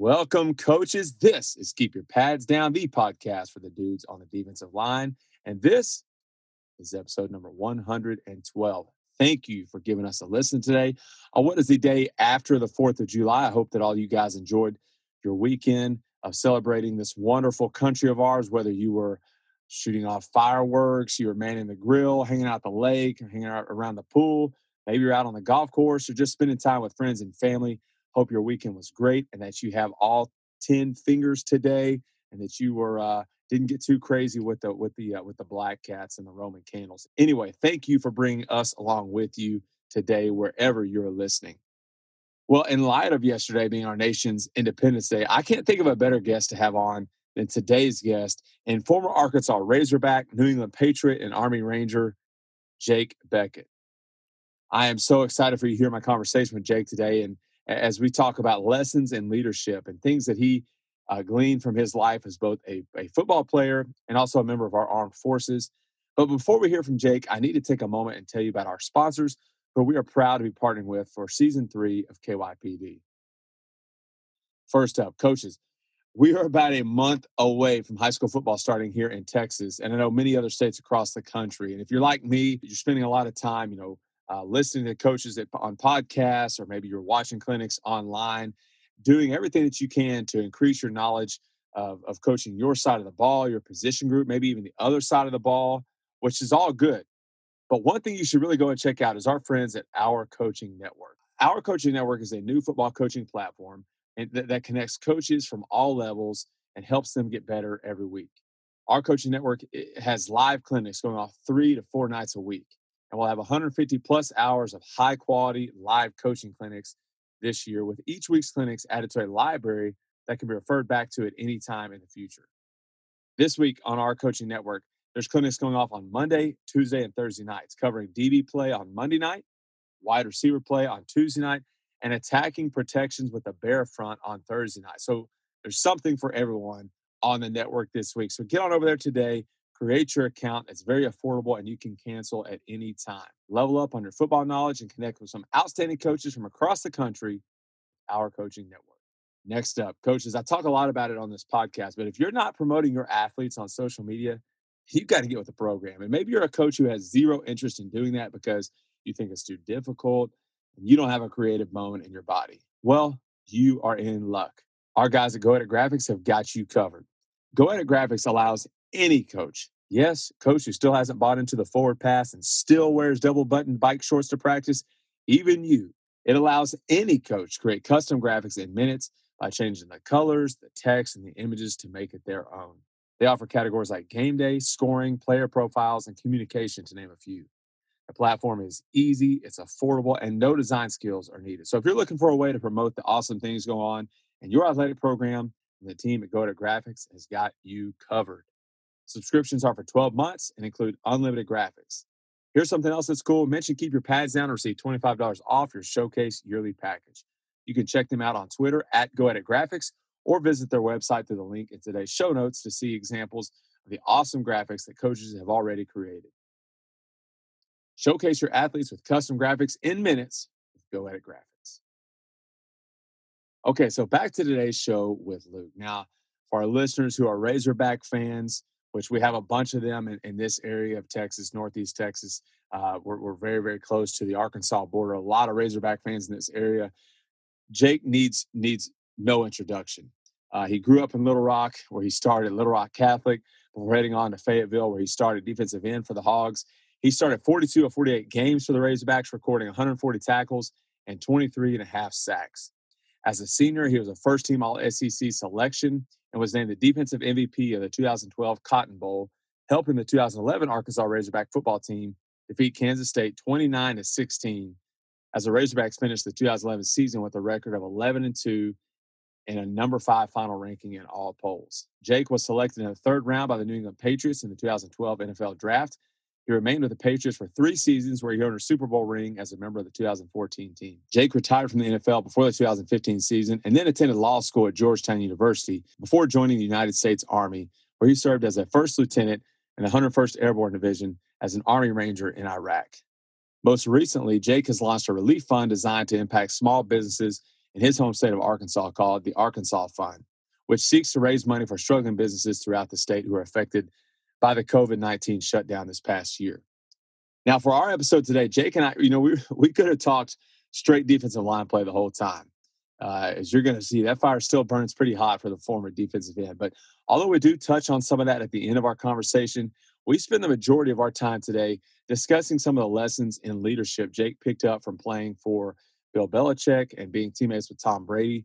Welcome, coaches. This is Keep Your Pads Down, the podcast for the dudes on the defensive line. And this is episode number 112. Thank you for giving us a listen today on what is the day after the 4th of July. I hope that all you guys enjoyed your weekend of celebrating this wonderful country of ours, whether you were shooting off fireworks, you were manning the grill, hanging out the lake, hanging out around the pool, maybe you're out on the golf course or just spending time with friends and family. Hope your weekend was great and that you have all 10 fingers today and that you were uh, didn't get too crazy with the with the uh, with the black cats and the Roman candles. Anyway, thank you for bringing us along with you today wherever you're listening. Well, in light of yesterday being our nation's Independence Day, I can't think of a better guest to have on than today's guest and former Arkansas Razorback, New England Patriot, and Army Ranger, Jake Bequette. I am so excited for you to hear my conversation with Jake today. And as we talk about lessons in leadership and things that he uh, gleaned from his life as both a, a football player and also a member of our armed forces. But before we hear from Jake, I need to take a moment and tell you about our sponsors who we are proud to be partnering with for season three of KYPD. First up, coaches. We are about a month away from high school football starting here in Texas, and I know many other states across the country. And if you're like me, you're spending a lot of time, you know, uh, listening to coaches on podcasts, or maybe you're watching clinics online, doing everything that you can to increase your knowledge of, of coaching your side of the ball, your position group, maybe even the other side of the ball, which is all good. But one thing you should really go and check out is our friends at Our Coaching Network. Our Coaching Network is a new football coaching platform and th- that connects coaches from all levels and helps them get better every week. Our Coaching Network has live clinics going off three to four nights a week and we'll have 150 plus hours of high quality live coaching clinics this year, with each week's clinics added to a library that can be referred back to at any time in the future. This week on our coaching network, there's clinics going off on Monday, Tuesday, and Thursday nights, covering DB play on Monday night, wide receiver play on Tuesday night, and attacking protections with a bear front on Thursday night. So there's something for everyone on the network this week. So get on over there today Create your account. It's very affordable and you can cancel at any time. Level up on your football knowledge and connect with some outstanding coaches from across the country. Our coaching network. Next up, coaches, I talk a lot about it on this podcast, but if you're not promoting your athletes on social media, you've got to get with the program. And maybe you're a coach who has zero interest in doing that because you think it's too difficult and you don't have a creative moment in your body. Well, you are in luck. Our guys at Go Edit Graphics have got you covered. Go Edit Graphics allows any coach. Yes, coach who still hasn't bought into the forward pass and still wears double button bike shorts to practice, even you. It allows any coach to create custom graphics in minutes by changing the colors, the text, and the images to make it their own. They offer categories like game day, scoring, player profiles, and communication, to name a few. The platform is easy, it's affordable, and no design skills are needed. So if you're looking for a way to promote the awesome things going on in your athletic program, the team at Go Graphics has got you covered. Subscriptions are for 12 months and include unlimited graphics. Here's something else that's cool. Mention keep your pads down and receive $25 off your showcase yearly package. You can check them out on Twitter at Go Edit Graphics or visit their website through the link in today's show notes to see examples of the awesome graphics that coaches have already created. Showcase your athletes with custom graphics in minutes with Go Edit Graphics. Okay, so back to today's show with Luke. Now, for our listeners who are Razorback fans, which we have a bunch of them in, in this area of Texas, Northeast Texas. Uh, we're, we're very, very close to the Arkansas border. A lot of Razorback fans in this area. Jake needs needs no introduction. Uh, he grew up in Little Rock, where he started Little Rock Catholic, before heading on to Fayetteville, where he started defensive end for the Hogs. He started 42 of 48 games for the Razorbacks, recording 140 tackles and 23 and a half sacks. As a senior, he was a first team All SEC selection and was named the defensive MVP of the 2012 Cotton Bowl, helping the 2011 Arkansas Razorback football team defeat Kansas State 29 to 16 as the Razorbacks finished the 2011 season with a record of 11 and 2 and a number five final ranking in all polls. Jake was selected in the third round by the New England Patriots in the 2012 NFL Draft he remained with the Patriots for three seasons, where he earned a Super Bowl ring as a member of the 2014 team. Jake retired from the NFL before the 2015 season and then attended law school at Georgetown University before joining the United States Army, where he served as a first lieutenant in the 101st Airborne Division as an Army Ranger in Iraq. Most recently, Jake has launched a relief fund designed to impact small businesses in his home state of Arkansas called the Arkansas Fund, which seeks to raise money for struggling businesses throughout the state who are affected by the COVID 19 shutdown this past year. Now, for our episode today, Jake and I, you know, we, we could have talked straight defensive line play the whole time. Uh, as you're going to see, that fire still burns pretty hot for the former defensive end. But although we do touch on some of that at the end of our conversation, we spend the majority of our time today discussing some of the lessons in leadership Jake picked up from playing for Bill Belichick and being teammates with Tom Brady,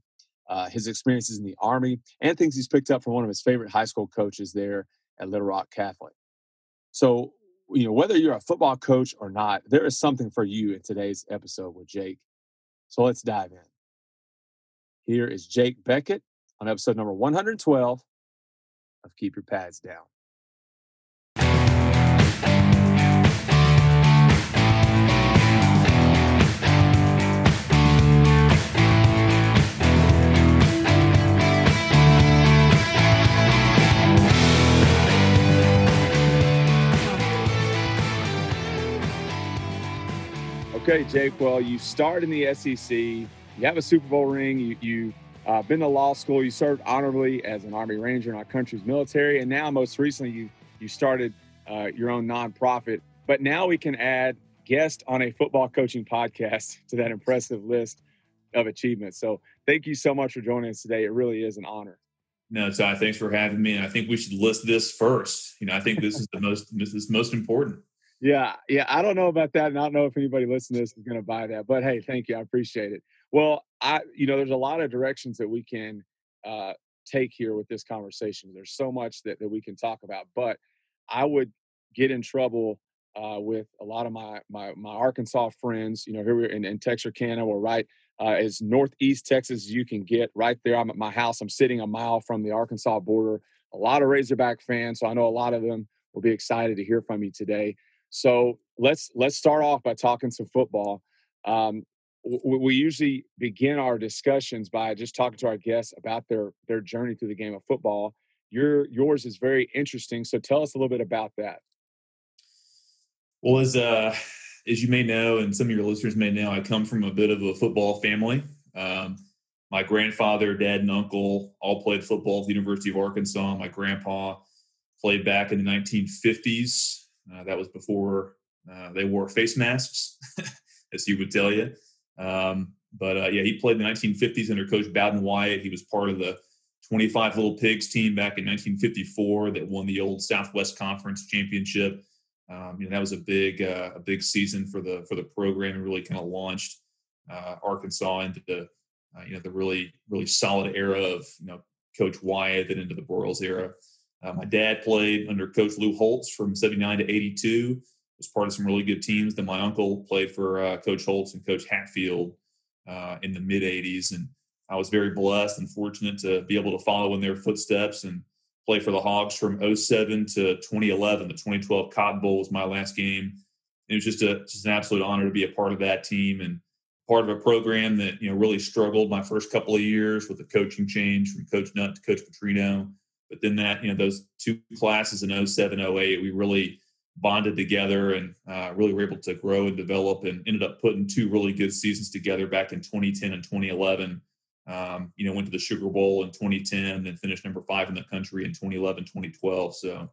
uh, his experiences in the Army, and things he's picked up from one of his favorite high school coaches there at Little Rock Catholic. So, you know, whether you're a football coach or not, there is something for you in today's episode with Jake. So let's dive in. Here is Jake Bequette on episode number 112 of Keep Your Pads Down. Okay, Jake. Well, you start in the SEC. You have a Super Bowl ring. You, you uh, been to law school. You served honorably as an Army Ranger in our country's military, and now, most recently, you you started uh, your own nonprofit. But now we can add guest on a football coaching podcast to that impressive list of achievements. So, thank you so much for joining us today. It really is an honor. No, Ty, thanks for having me. And I think we should list this first. You know, I think this is the most this is most important. Yeah, yeah. I don't know about that, and I don't know if anybody listening to this is going to buy that. But hey, thank you. I appreciate it. Well, I, you know, there's a lot of directions that we can uh, take here with this conversation. There's so much that that we can talk about, but I would get in trouble uh, with a lot of my my my Arkansas friends. You know, here we're in, in Texarkana. We're right uh, as northeast Texas as you can get. Right there, I'm at my house. I'm sitting a mile from the Arkansas border. A lot of Razorback fans, so I know a lot of them will be excited to hear from you today. So let's let's start off by talking some football. Um, we usually begin our discussions by just talking to our guests about their their journey through the game of football. Your yours is very interesting, so tell us a little bit about that. Well, as uh, as you may know, and some of your listeners may know, I come from a bit of a football family. Um, my grandfather, dad, and uncle all played football at the University of Arkansas. My grandpa played back in the 1950s uh, that was before uh, they wore face masks, as he would tell you. Um, but uh, yeah, he played in the 1950s under Coach Bowden Wyatt. He was part of the 25 Little Pigs team back in 1954 that won the old Southwest Conference championship. Um, you know, that was a big uh, a big season for the for the program and really kind of launched uh, Arkansas into the uh, you know the really really solid era of you know Coach Wyatt and into the Broyles era. Uh, my dad played under Coach Lou Holtz from 79 to 82, was part of some really good teams. Then my uncle played for uh, Coach Holtz and Coach Hatfield uh, in the mid 80s. And I was very blessed and fortunate to be able to follow in their footsteps and play for the Hogs from 07 to 2011. The 2012 Cotton Bowl was my last game. It was just a just an absolute honor to be a part of that team and part of a program that you know really struggled my first couple of years with the coaching change from Coach Nutt to Coach Petrino. But then that, you know, those two classes in 07, 08, we really bonded together and uh, really were able to grow and develop and ended up putting two really good seasons together back in 2010 and 2011. Um, you know, went to the Sugar Bowl in 2010, then finished number five in the country in 2011, 2012. So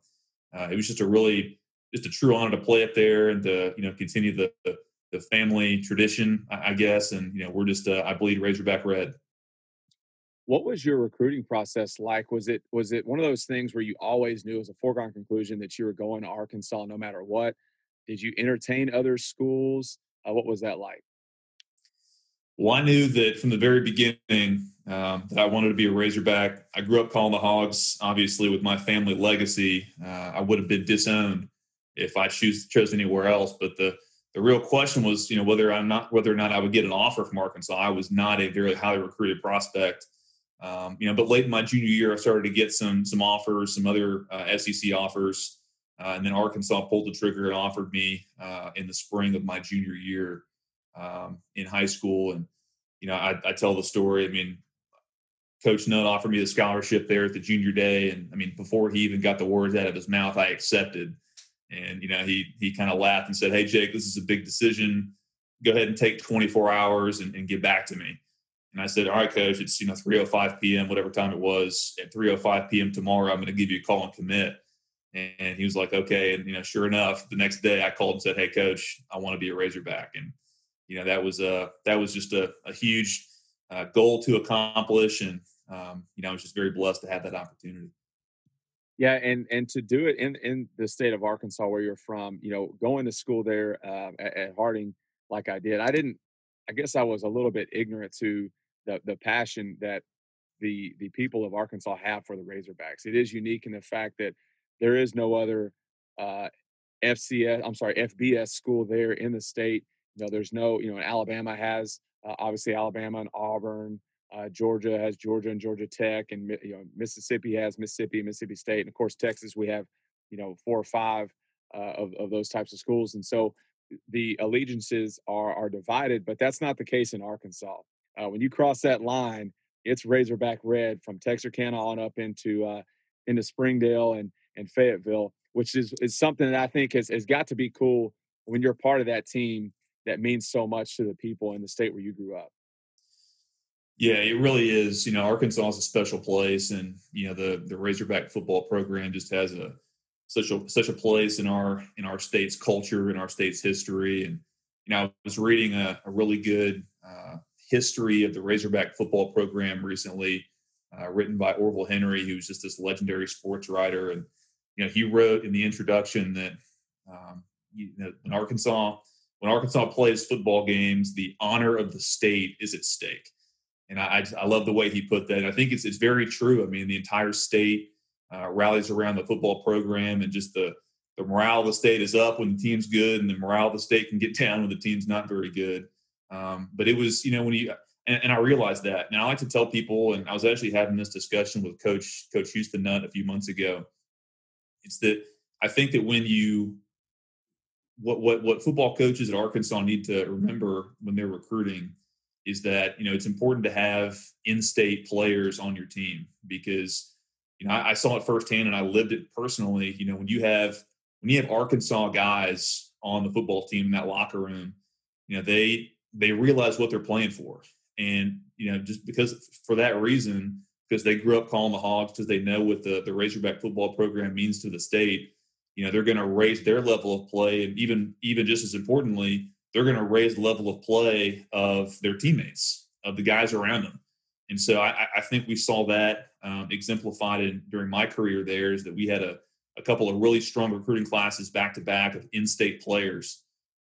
uh, it was just a really, just a true honor to play up there and to, you know, continue the, the, the family tradition, I, guess. And, you know, we're just, uh, I bleed Razorback red what was your recruiting process like? Was it was it one of those things where you always knew as a foregone conclusion that you were going to arkansas no matter what? Did you entertain other schools? Uh, what was that like? Well i knew that from the very beginning um, that i wanted to be a razorback. I grew up calling the hogs obviously with my family legacy. Uh, i would have been disowned if i choose chose anywhere else but the the real question was, you know, whether I'm not whether or not I would get an offer from Arkansas. I was not a very highly recruited prospect. Um, you know, but late in my junior year, I started to get some some offers, some other uh, SEC offers, uh, and then Arkansas pulled the trigger and offered me uh, in the spring of my junior year um, in high school. And you know, I, I, tell the story. I mean, Coach Nutt offered me the scholarship there at the junior day, and I mean, before he even got the words out of his mouth, I accepted. And you know, he he kind of laughed and said, "Hey, Jake, this is a big decision. Go ahead and take 24 hours and, and get back to me." And I said, all right, coach, it's, you know, 3.05 p.m., whatever time it was. At 3.05 p.m. tomorrow, I'm going to give you a call and commit. And he was like, okay. And, you know, sure enough, the next day I called and said, hey, coach, I want to be a Razorback. And, you know, that was a, that was just a, a huge uh, goal to accomplish. And, um, you know, I was just very blessed to have that opportunity. Yeah, and and to do it in in the state of Arkansas where you're from, you know, going to school there uh, at, at Harding like I did, I didn't. I guess I was a little bit ignorant to the the passion that the the people of Arkansas have for the Razorbacks. It is unique in the fact that there is no other uh, FCS, I'm sorry, FBS school there in the state. You know, there's no, you know, Alabama has uh, obviously Alabama and Auburn. Uh, Georgia has Georgia and Georgia Tech, and you know Mississippi has Mississippi, Mississippi State, and of course Texas. We have you know four or five uh, of of those types of schools, and so the allegiances are are divided. But that's not the case in Arkansas. Uh, when you cross that line, it's Razorback red from Texarkana on up into uh, into Springdale and and Fayetteville, which is is something that I think has has got to be cool when you're part of that team that means so much to the people in the state where you grew up. Yeah, it really is. You know, Arkansas is a special place, and you know the the Razorback football program just has a such a such a place in our in our state's culture, in our state's history. And you know, I was reading a, a really good uh, history of the Razorback football program recently, uh, written by Orville Henry, who's just this legendary sports writer. And you know, he wrote in the introduction that um, you know, in Arkansas, when Arkansas plays football games, the honor of the state is at stake and I, I love the way he put that. I think it's it's very true. I mean, the entire state uh, rallies around the football program, and just the the morale of the state is up when the team's good, and the morale of the state can get down when the team's not very good. Um, but it was, you know, when you and, and, I realized that. Now I like to tell people, and I was actually having this discussion with Coach Coach Houston Nutt a few months ago. It's that I think that when you what what what football coaches at Arkansas need to remember when they're recruiting is that you know it's important to have in-state players on your team because you know I, I, saw it firsthand and I lived it personally. You know when you have when you have Arkansas guys on the football team in that locker room, you know they they realize what they're playing for, and you know just because for that reason because they grew up calling the Hogs because they know what the the Razorback football program means to the state. You know they're going to raise their level of play, and even even just as importantly, they're going to raise the level of play of their teammates, of the guys around them. And so I, I think we saw that um, exemplified in, during my career there is that we had a, a couple of really strong recruiting classes back to back of in-state players.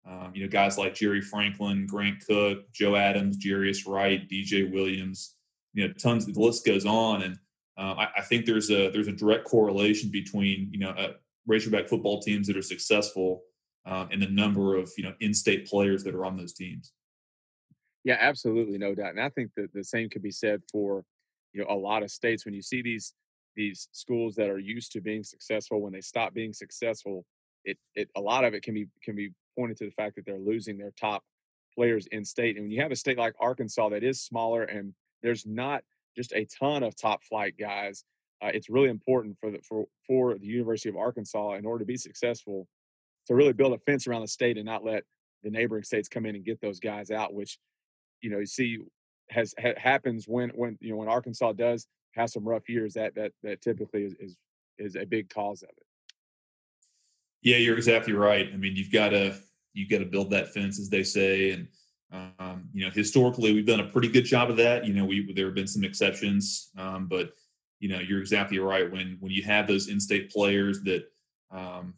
Um, you know, guys like Jerry Franklin, Grant Cook, Joe Adams, Jarius Wright, DJ Williams. You know, tons. The list goes on, and uh, I, I, think there's a there's a direct correlation between you know uh, Razorback football teams that are successful um, and the number of you know in-state players that are on those teams. Yeah, absolutely, no doubt. And I think that the same could be said for you know a lot of states when you see these these schools that are used to being successful when they stop being successful it it a lot of it can be can be pointed to the fact that they're losing their top players in state and when you have a state like arkansas that is smaller and there's not just a ton of top flight guys uh, it's really important for the for for the university of arkansas in order to be successful to really build a fence around the state and not let the neighboring states come in and get those guys out, which you know you see has ha- happens when when you know when Arkansas does have some rough years. That that that typically is is, is a big cause of it. Yeah, you're exactly right. I mean, you've got to you've got to build that fence, as they say, and um, you know, historically we've done a pretty good job of that. You know, we there have been some exceptions, um, but you know, you're exactly right. When when you have those in-state players that um,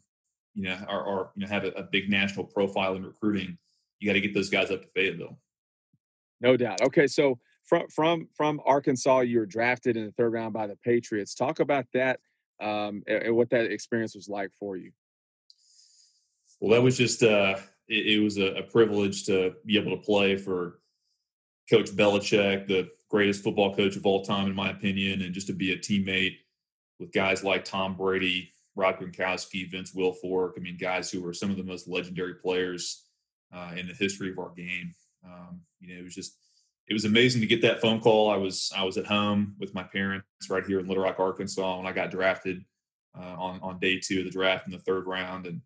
you know, are, are you know have a, a big national profile in recruiting, you got to get those guys up to Fayetteville. No doubt. Okay, so from from from Arkansas, you were drafted in the third round by the Patriots. Talk about that um, and what that experience was like for you. Well, that was just uh, it, it was a, a, privilege to be able to play for Coach Belichick, the greatest football coach of all time, in my opinion, and just to be a teammate with guys like Tom Brady, Rob Gronkowski, Vince Wilfork. I mean, guys who were some of the most legendary players uh, in the history of our game. Um, you know, it was just it was amazing to get that phone call. I was I was at home with my parents right here in Little Rock, Arkansas, when I got drafted uh, on on day two of the draft in the third round, and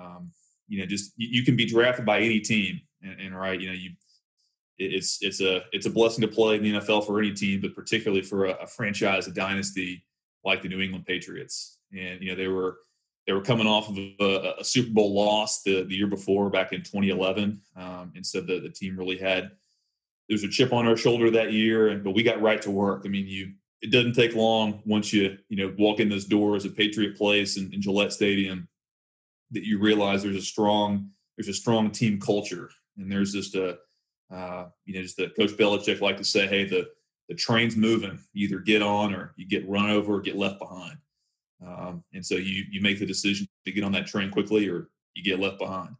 um, you know, just you, you, can be drafted by any team, and, and right, you know, you it's it's a it's a blessing to play in the NFL for any team, but particularly for a, a franchise, a dynasty like the New England Patriots. And you know they were they were coming off of a, a Super Bowl loss the, the year before, back in 2011, um, and so the the team really had there was a chip on our shoulder that year, and but we got right to work. I mean, you it doesn't take long once you you know walk in those doors at Patriot Place and, and Gillette Stadium that you realize there's a strong there's a strong team culture, and there's just a uh, you know, just the Coach Belichick like to say, hey, the the train's moving. You either get on or you get run over or get left behind. Um, and so you you make the decision to get on that train quickly or you get left behind.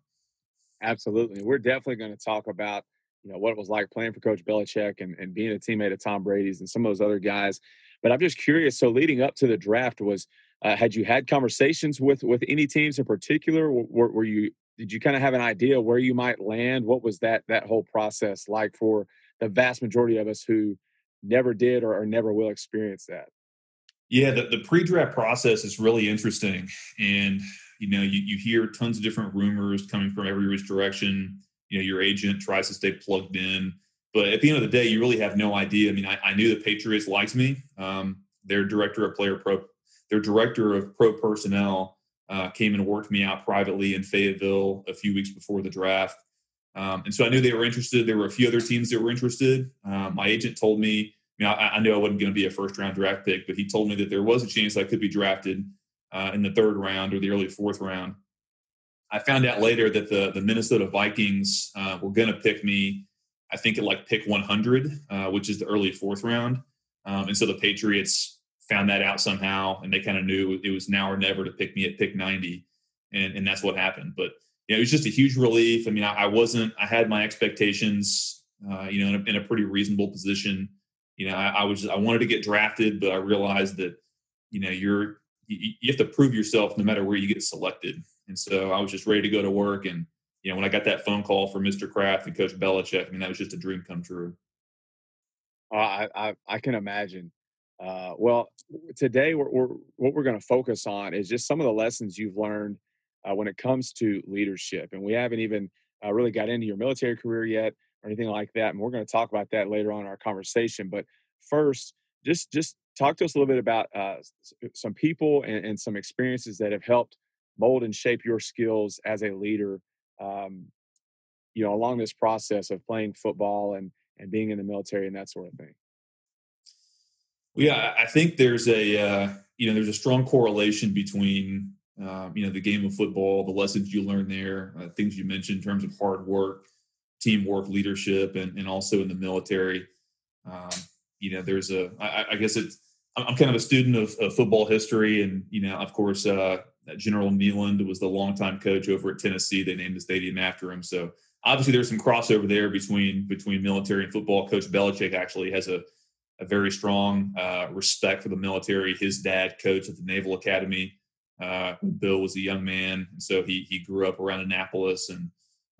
Absolutely. We're definitely going to talk about you know what it was like playing for Coach Belichick and, and being a teammate of Tom Brady's and some of those other guys. But I'm just curious. So leading up to the draft, was uh, had you had conversations with with any teams in particular? Were, were you did you kind of have an idea where you might land? What was that that whole process like for the vast majority of us who never did or, or never will experience that? Yeah, the, the pre-draft process is really interesting, and you know you, you hear tons of different rumors coming from every which direction. You know, your agent tries to stay plugged in, but at the end of the day, you really have no idea. I mean, I, I knew the Patriots liked me. Um, their director of player pro, their director of pro personnel uh, came and worked me out privately in Fayetteville a few weeks before the draft. Um, and so I knew they were interested. There were a few other teams that were interested. Um, my agent told me, know, I, I knew I wasn't going to be a first round draft pick, but he told me that there was a chance I could be drafted uh, in the third round or the early fourth round. I found out later that the the Minnesota Vikings uh, were going to pick me. I think at like pick 100, uh, which is the early fourth round. Um, and so the Patriots found that out somehow, and they kind of knew it was now or never to pick me at pick 90, and and that's what happened. But you know, it was just a huge relief. I mean, I, I wasn't. I had my expectations, uh, you know, in a, in a, pretty reasonable position. You know, I, I was. I wanted to get drafted, but I realized that you know you're you, you have to prove yourself no matter where you get selected. And so I was just ready to go to work. And you know, when I got that phone call from Mr. Kraft and Coach Belichick, I mean, that was just a dream come true. Uh, I, I, I can imagine. Uh, well, today we're, we're, what we're going to focus on is just some of the lessons you've learned uh, when it comes to leadership, and we haven't even uh, really got into your military career yet or anything like that, and we're going to talk about that later on in our conversation. But first, just just talk to us a little bit about uh, some people and, and, some experiences that have helped mold and shape your skills as a leader. Um, you know, along this process of playing football and and being in the military and that sort of thing. Yeah, I think there's a uh, you know there's a strong correlation between um, you know the game of football, the lessons you learn there, uh, things you mentioned in terms of hard work, teamwork, leadership, and, and also in the military. Um, you know, there's a I, I guess it's I'm kind of a student of, of, football history, and you know, of course, uh, General Neyland was the longtime coach over at Tennessee. They named the stadium after him, so obviously there's some crossover there between between military and football. Coach Belichick actually has a a very strong uh, respect for the military. His dad coached at the Naval Academy. Uh, Bill was a young man, and so he he grew up around Annapolis, and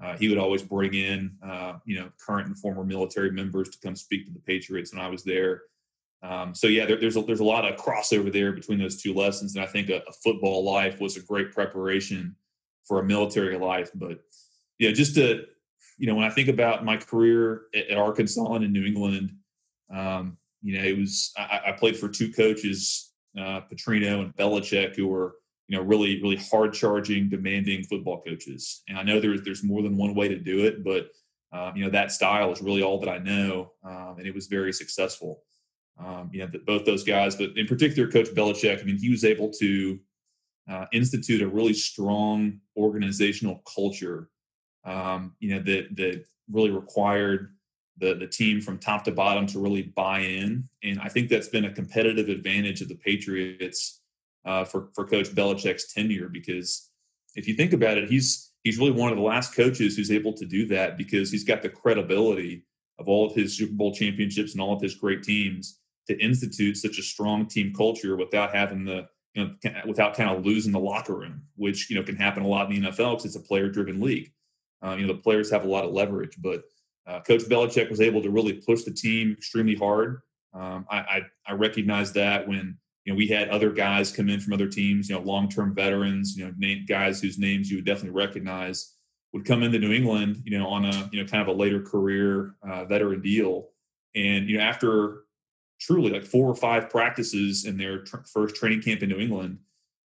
uh, he would always bring in uh, you know current and former military members to come speak to the Patriots when I was there. Um, so yeah, there, there's a, there's a lot of crossover there between those two lessons, and I think a, a football life was a great preparation for a military life. But yeah, just to you know, when I think about my career at, at Arkansas and in New England, um, you know, it was I, I played for two coaches, uh, Petrino and Belichick, who were you know really really hard charging, demanding football coaches. And I know there's there's more than one way to do it, but um, you know that style is really all that I know, um, and it was very successful. Um, you know, that both those guys, but in particular, Coach Belichick. I mean, he was able to uh, institute a really strong organizational culture. Um, you know that that really required the the team from top to bottom to really buy in, and I think that's been a competitive advantage of the Patriots uh, for for Coach Belichick's tenure. Because if you think about it, he's he's really one of the last coaches who's able to do that because he's got the credibility of all of his Super Bowl championships and all of his great teams to institute such a strong team culture without having the you know without kind of losing the locker room, which you know can happen a lot in the NFL because it's a player driven league. Uh, you know the players have a lot of leverage, but uh, Coach Belichick was able to really push the team extremely hard. Um, I, I, I recognize that when you know we had other guys come in from other teams, you know, long term veterans, you know, name, guys whose names you would definitely recognize. would come into New England, you know, on a you know kind of a later career uh, veteran deal, and you know after truly like four or five practices in their tr- first training camp in New England,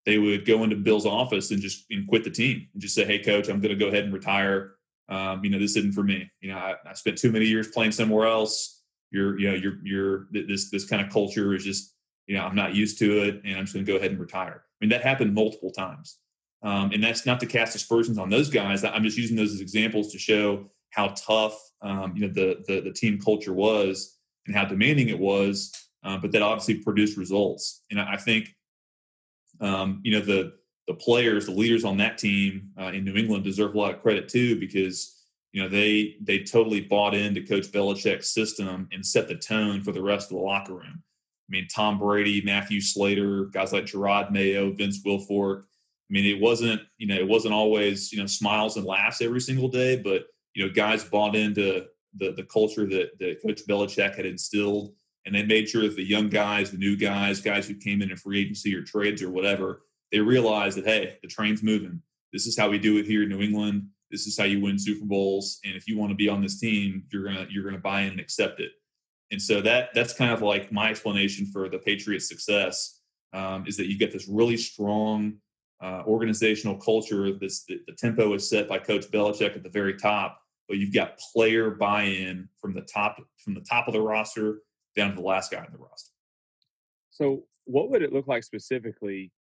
they would go into Bill's office and just and quit the team and just say, "Hey, coach, I'm going to go ahead and retire. Um, you know, this isn't for me. You know, I, I spent too many years playing somewhere else. You're, you know, you're, you're this this kind of culture is just, you know, I'm not used to it, and I'm just going to go ahead and retire. I mean, that happened multiple times, um, and that's not to cast aspersions on those guys. I'm just using those as examples to show how tough, um, you know, the, the the team culture was and how demanding it was. Uh, but that obviously produced results, and I, I think um, you know the the players, the leaders on that team uh, in New England deserve a lot of credit too because you know they they totally bought into Coach Belichick's system and set the tone for the rest of the locker room. I mean, Tom Brady, Matthew Slater, guys like Jerod Mayo, Vince Wilfork. I mean, it wasn't you know it wasn't always you know smiles and laughs every single day, but you know guys bought into the the culture that that Coach Belichick had instilled and they made sure that the young guys, the new guys, guys who came in in free agency or trades or whatever, they realized that hey, the train's moving. This is how we do it here in New England. This is how you win Super Bowls. And if you want to be on this team, you're gonna you're gonna buy in and accept it. And so that that's kind of like my explanation for the Patriots' success um, is that you get this really strong uh, organizational culture. This the, the tempo is set by Coach Belichick at the very top, but you've got player buy-in from the top from the top of the roster down to the last guy in the roster. So, what would it look like specifically,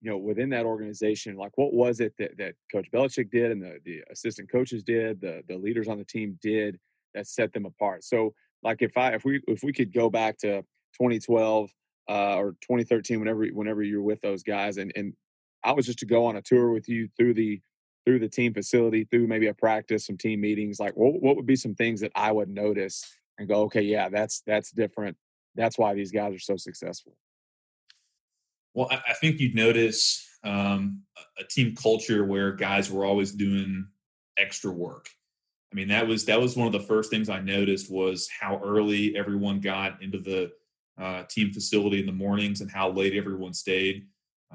you know, within that organization? Like, what was it that, that Coach Belichick did and the, the assistant coaches did, the the leaders on the team did that set them apart? So, like, if I if we if we could go back to 2012 uh, or 2013, whenever whenever you're with those guys, and and I was just to go on a tour with you through the through the team facility, through maybe a practice, some team meetings. Like, what what would be some things that I would notice and go, okay, yeah, that's that's different. That's why these guys are so successful. Well, I, I think you'd notice um, a team culture where guys were always doing extra work. I mean, that was that was one of the first things I noticed was how early everyone got into the uh, team facility in the mornings and how late everyone stayed.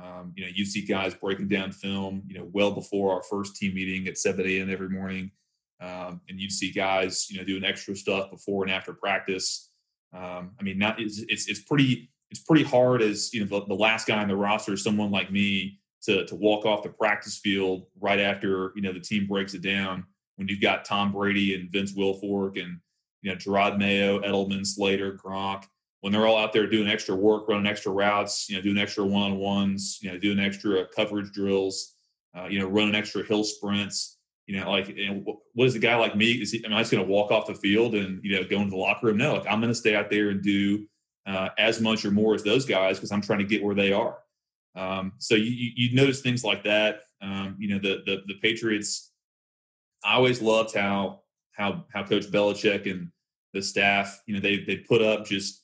Um, you know, you see guys breaking down film, you know, well before our first team meeting at 7 a.m. every morning. Um, and you'd see guys, you know, doing extra stuff before and after practice. Um, I mean, not it's, it's, it's pretty it's pretty hard as you know the, the last guy on the roster someone like me to to walk off the practice field right after you know the team breaks it down when you've got Tom Brady and Vince Wilfork and you know Jerod Mayo, Edelman, Slater, Gronk when they're all out there doing extra work, running extra routes, you know, doing extra one on ones, you know, doing extra coverage drills, uh, you know, running extra hill sprints you know, like, know, what is a guy like me? Is he, am I just going to walk off the field and, you know, go into the locker room? No, like, I'm going to stay out there and do uh, as much or more as those guys because I'm trying to get where they are. Um, so you, you notice things like that. Um, you know, the, the, the Patriots, I always loved how, how, how coach Belichick and the staff, you know, they, they put up just,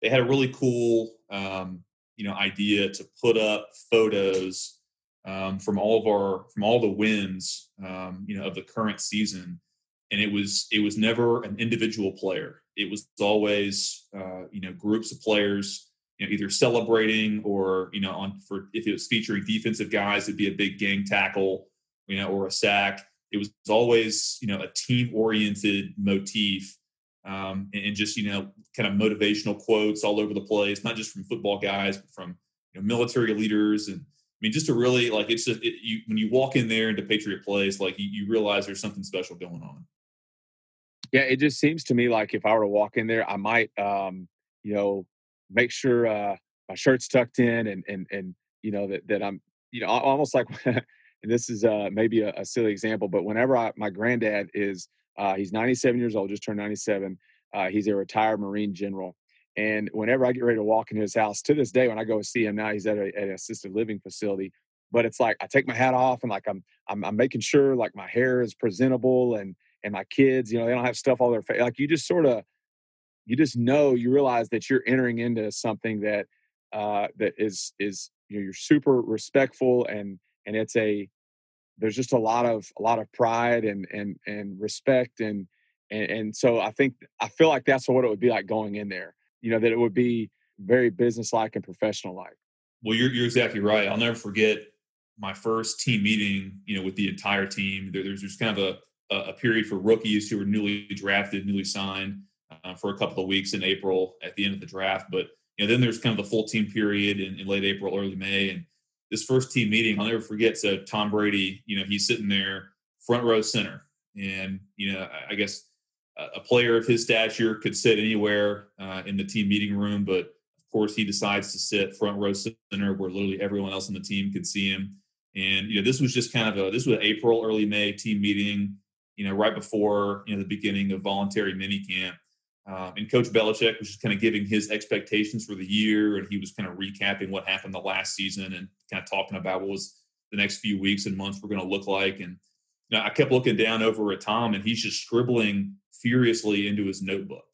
they had a really cool, um, you know, idea to put up photos um, from all of our from all the wins um, you know of the current season and it was it was never an individual player it was always uh, you know groups of players you know either celebrating or you know on for if it was featuring defensive guys it'd be a big gang tackle you know or a sack it was always you know a team oriented motif um, and, and, just you know kind of motivational quotes all over the place not just from football guys but from you know military leaders and I mean, just to really like it's just it, you when you walk in there into Patriot Place, like you, you realize there's something special going on. Yeah, it just seems to me like if I were to walk in there, I might, um, you know, make sure uh, my shirt's tucked in and and and you know that that I'm, you know, almost like. and this is uh, maybe a, a, silly example, but whenever I, my granddad is, uh, he's 97 years old, just turned 97. Uh, he's a retired Marine general, and whenever I get ready to walk into his house, to this day, when I go see him now, he's at, a, at an assisted living facility. But it's like I take my hat off and like I'm, I'm I'm making sure like my hair is presentable and and my kids, you know, they don't have stuff all their face. Like you just sort of, you just know, you realize that you're entering into something that uh, that is is you know you're super respectful and and it's a there's just a lot of a lot of pride and and and respect and and, and so I think I feel like that's what it would be like going in there you know, that it would be very businesslike and professional like. Well, you're, you're exactly right. I'll never forget my first team meeting, you know, with the entire team. There, there's just kind of a, a period for rookies who were newly drafted, newly signed uh, for a couple of weeks in April at the end of the draft. But you know, then there's kind of the full team period in, in late April, early May, and this first team meeting, I'll never forget. So Tom Brady, you know, he's sitting there front row center, and you know, I guess a player of his stature could sit anywhere uh, in the team meeting room, but of course he decides to sit front row center where literally everyone else on the team could see him. And you know, this was just kind of a this was April, early May team meeting. You know, right before you know the beginning of voluntary mini camp. Um, and Coach Belichick was just kind of giving his expectations for the year, and he was kind of recapping what happened the last season and kind of talking about what was the next few weeks and months were going to look like. And you know, I kept looking down over at Tom, and he's just scribbling furiously into his notebook,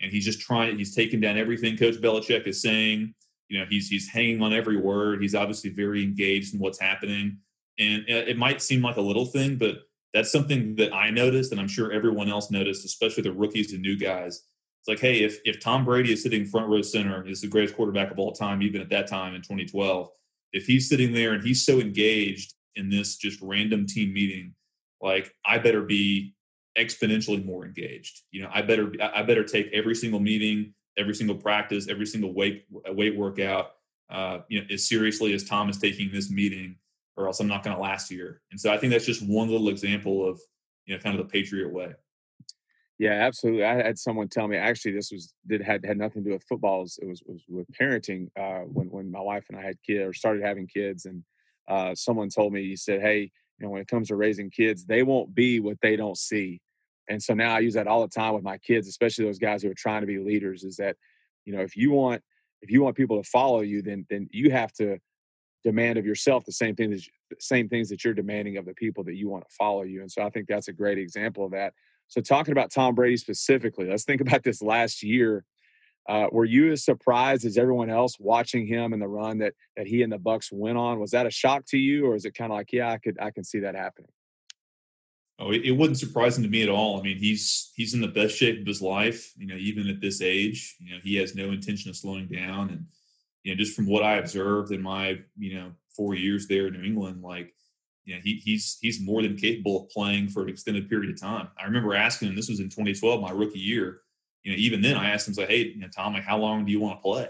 and he's just trying. He's taking down everything Coach Belichick is saying. You know, he's he's hanging on every word. He's obviously very engaged in what's happening, and uh, it might seem like a little thing, but that's something that I noticed, and I'm sure everyone else noticed, especially the rookies and new guys it's like, hey, if if Tom Brady is sitting front row center, is the greatest quarterback of all time, even at that time in 2012. If he's sitting there and he's so engaged in this just random team meeting, like I better be exponentially more engaged. You know, I better I better take every single meeting, every single practice, every single weight weight workout, uh, you know, as seriously as Tom is taking this meeting, or else I'm not going to last here. And so I think that's just one little example of you know kind of the Patriot way. Yeah, absolutely. I had someone tell me actually this was did had had nothing to do with football. It was, was with parenting. Uh, when when my wife and I had kids or started having kids, and uh, someone told me he said, "Hey, you know, when it comes to raising kids, they won't be what they don't see." And so now I use that all the time with my kids, especially those guys who are trying to be leaders. Is that you know if you want if you want people to follow you, then then you have to demand of yourself the same things same things that you're demanding of the people that you want to follow you. And so I think that's a great example of that. So talking about Tom Brady specifically, let's think about this last year. Uh, were you as surprised as everyone else watching him and the run that that he and the Bucs went on? Was that a shock to you, or is it kind of like, yeah, I could I can see that happening? Oh, it, it wasn't surprising to me at all. I mean, he's he's in the best shape of his life. You know, even at this age, you know, he has no intention of slowing down. And you know, just from what I observed in my you know four years there in New England, like you know, he, he's he's more than capable of playing for an extended period of time. I remember asking him. This was in 2012, my rookie year. You know, even then, I asked him, "Like, hey, you know, Tom, like, how long do you want to play?"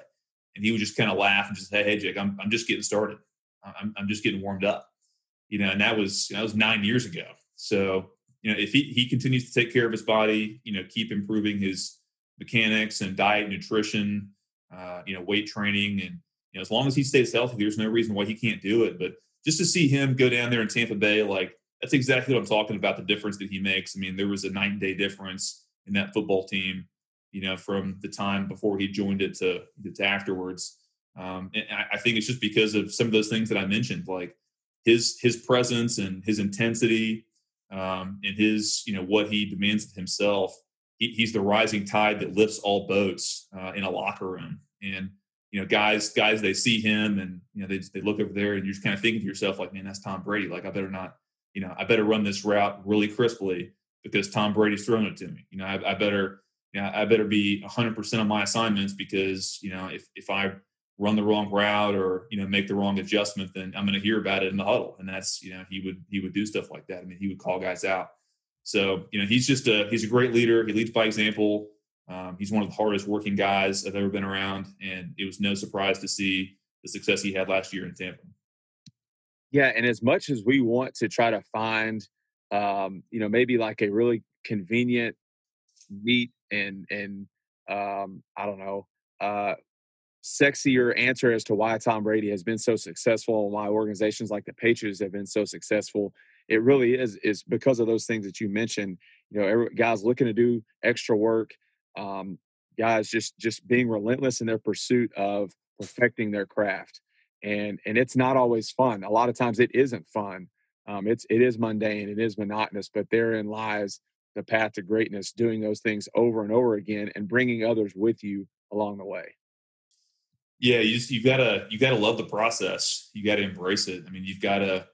And he would just kind of laugh and just say, "Hey, Jake, I'm I'm just getting started. I'm I'm just getting warmed up." You know, and that was that was nine years ago. So you know, if he he continues to take care of his body, you know, keep improving his mechanics and diet, nutrition, uh, you know, weight training, and you know, as long as he stays healthy, there's no reason why he can't do it. But just to see him go down there in Tampa Bay, like that's exactly what I'm talking about. The difference that he makes. I mean, there was a night and day difference in that football team. You know, from the time before he joined it to, to afterwards. Um, and I, think it's just because of some of those things that I mentioned, like his his presence and his intensity, um, and his you know what he demands of himself. He, he's the rising tide that lifts all boats uh, in a locker room, and you know, guys, guys, they see him and, you know, they, they look over there and you're just kind of thinking to yourself, like, man, that's Tom Brady. Like, I better not, you know, I better run this route really crisply because Tom Brady's throwing it to me. You know, I, I better, you know, I better be 100% on my assignments because, you know, if, if I run the wrong route or, you know, make the wrong adjustment, then I'm going to hear about it in the huddle. And that's, you know, he would, he would do stuff like that. I mean, he would call guys out. So, you know, he's just a, he's a great leader. He leads by example. Um, he's one of the hardest working guys I've ever been around, and it was no surprise to see the success he had last year in Tampa. Yeah, and as much as we want to try to find, um, you know, maybe like a really convenient, neat, and and um, I don't know, uh, sexier answer as to why Tom Brady has been so successful and why organizations like the Patriots have been so successful. It really is is because of those things that you mentioned. You know, every, guys looking to do extra work um, guys just just being relentless in their pursuit of perfecting their craft and and it's not always fun a lot of times it isn't fun um, it's it is mundane it is monotonous but therein lies the path to greatness doing those things over and over again and bringing others with you along the way yeah you just you gotta you gotta love the process you gotta embrace it i mean you've gotta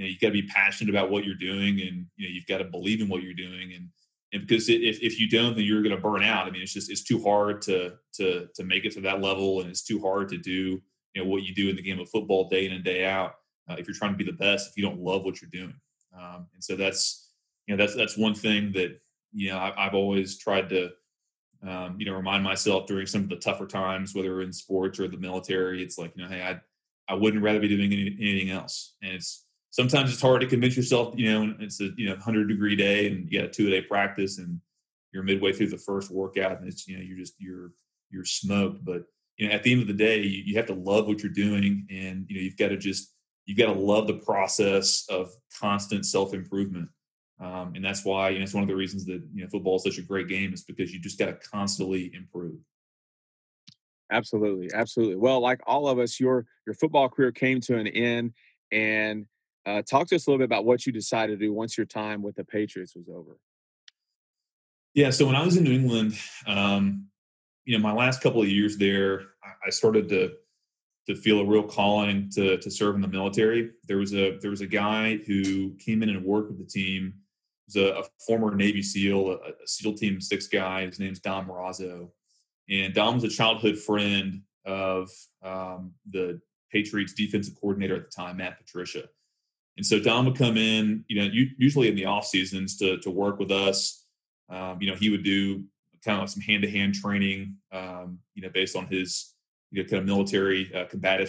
you know you gotta be passionate about what you're doing and you know you've got to believe in what you're doing and and because if, if you don't then you're going to burn out i mean it's just it's too hard to to to make it to that level and it's too hard to do you know what you do in the game of football day in and day out uh, if you're trying to be the best if you don't love what you're doing. Um, and so that's you know that's that's one thing that you know I, have always tried to um, you know remind myself during some of the tougher times, whether in sports or the military. It's like you know, hey, I I wouldn't rather be doing any, anything else, and it's sometimes it's hard to convince yourself. You know, it's a you know hundred degree day and you got a two day practice and you're midway through the first workout and it's you know you're just you're you're smoked, but you know at the end of the day you, you have to love what you're doing and you know you've got to just you've got to love the process of constant self improvement. Um, and that's why you know, it's one of the reasons that you know football is such a great game is because you just got to constantly improve. Absolutely, absolutely. Well, like all of us, your your football career came to an end, and uh, talk to us a little bit about what you decided to do once your time with the Patriots was over. Yeah, so when I was in New England, um, you know, my last couple of years there, I started to to feel a real calling to to serve in the military. There was a there was a guy who came in and worked with the team. He was a, a former Navy SEAL, a, a, SEAL Team Six guy. His name's Dom Marazzo, and Dom was a childhood friend of um, the Patriots defensive coordinator at the time, Matt Patricia. And so Dom would come in, you know, usually in the off seasons to to work with us. Um, you know, he would do kind of some hand to hand training, um, you know, based on his you know, kind of military uh,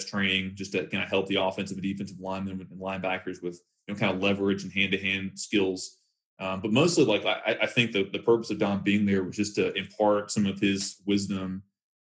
training, just to kind of help the offensive and defensive linemen and linebackers with you know kind of leverage and hand to hand skills. Um, but mostly, like I, I think the, the purpose of Dom being there was just to impart some of his wisdom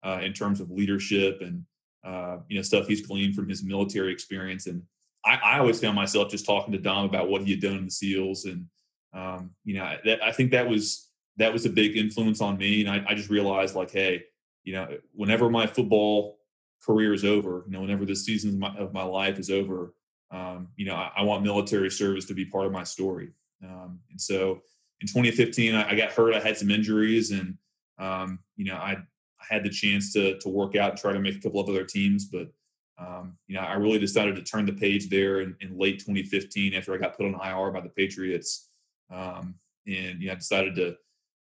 uh, in terms of leadership and uh, you know stuff he's gleaned from his military experience. And I, I, always found myself just talking to Dom about what he had done in the SEALs, and um, you know that, I think that was that was a big influence on me. And I, I just realized like, hey, you know, whenever my football career is over, you know, whenever the season of my, of my life is over, um, you know, I, I, want military service to be part of my story. Um, and so in 2015, I, got hurt. I had some injuries, and um, you know, I, I had the chance to to work out and try to make a couple of other teams, but um, you know, I really decided to turn the page there in, in, late 2015 after I got put on IR by the Patriots, um, and you know, I decided to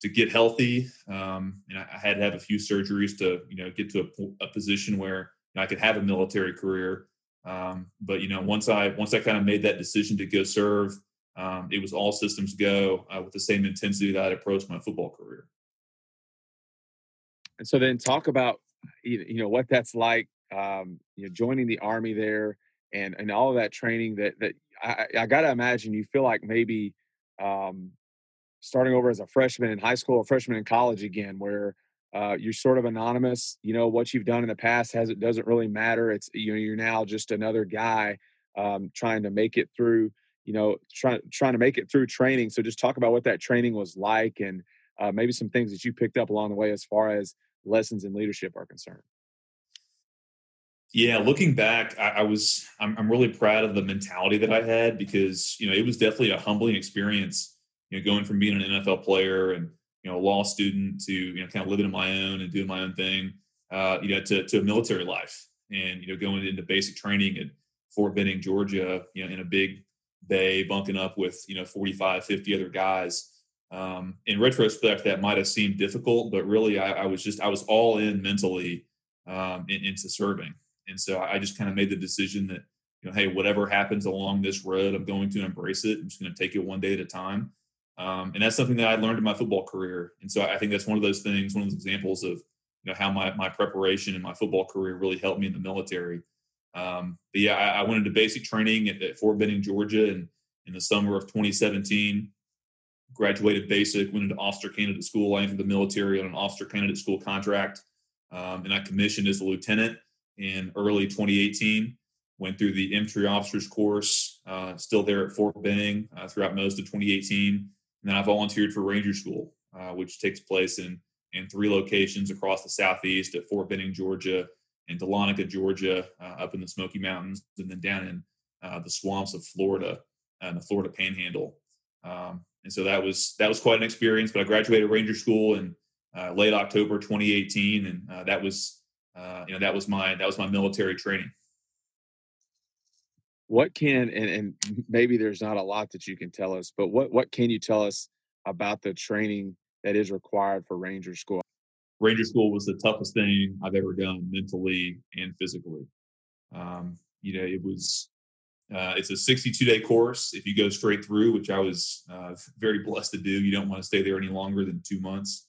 to get healthy. Um, and I, I, had to have a few surgeries to, you know, get to a, a position where you know, I could have a military career. Um, but you know, once I once I kind of made that decision to go serve, um, it was all systems go uh, with the same intensity that I'd approached my football career. And so then talk about you know what that's like. Um, you know, joining the army there and and all of that training that that I, I got to imagine you feel like maybe um, starting over as a freshman in high school or freshman in college again, where uh, you're sort of anonymous. You know what you've done in the past has it doesn't really matter. It's you know you're now just another guy um, trying to make it through. You know, trying trying to make it through training. So just talk about what that training was like, and uh, maybe some things that you picked up along the way as far as lessons in leadership are concerned. Yeah, looking back, I, I was I'm, I'm really proud of the mentality that I had because you know it was definitely a humbling experience you know, going from being an NFL player and you know a law student to you know kind of living on my own and doing my own thing, uh, you know, to to a military life and you know going into basic training at Fort Benning, Georgia, you know, in a big bay, bunking up with you know 45, 50 other guys. Um, in retrospect, that might have seemed difficult, but really, I, I was just I was all in mentally um, in, into serving, and so I just kind of made the decision that you know, hey, whatever happens along this road, I'm going to embrace it. I'm just going to take it one day at a time. Um, and that's something that I learned in my football career. And so I think that's one of those things, one of those examples of you know how my my preparation in my football career really helped me in the military. Um, but yeah, I, I, went into basic training at, at Fort Benning, Georgia, and in the summer of 2017, graduated basic, went into officer candidate school. I entered the military on an officer candidate school contract, um, and I commissioned as a lieutenant in early 2018 went through the infantry officers course, uh, still there at Fort Benning uh, throughout most of 2018. And then I volunteered for Ranger School, uh, which takes place in in three locations across the southeast at Fort Benning, Georgia, and Dahlonega, Georgia, uh, up in the Smoky Mountains, and then down in uh, the swamps of Florida and the Florida Panhandle. Um, and so that was that was quite an experience. But I graduated Ranger School in uh, late October 2018, and that was uh, you know that was my that was my military training what can and, and maybe there's not a lot that you can tell us but what what can you tell us about the training that is required for ranger school ranger school was the toughest thing i've ever done mentally and physically um, you know it was Uh, it's a 62 day course. If you go straight through, which I was uh, very blessed to do, you don't want to stay there any longer than two months.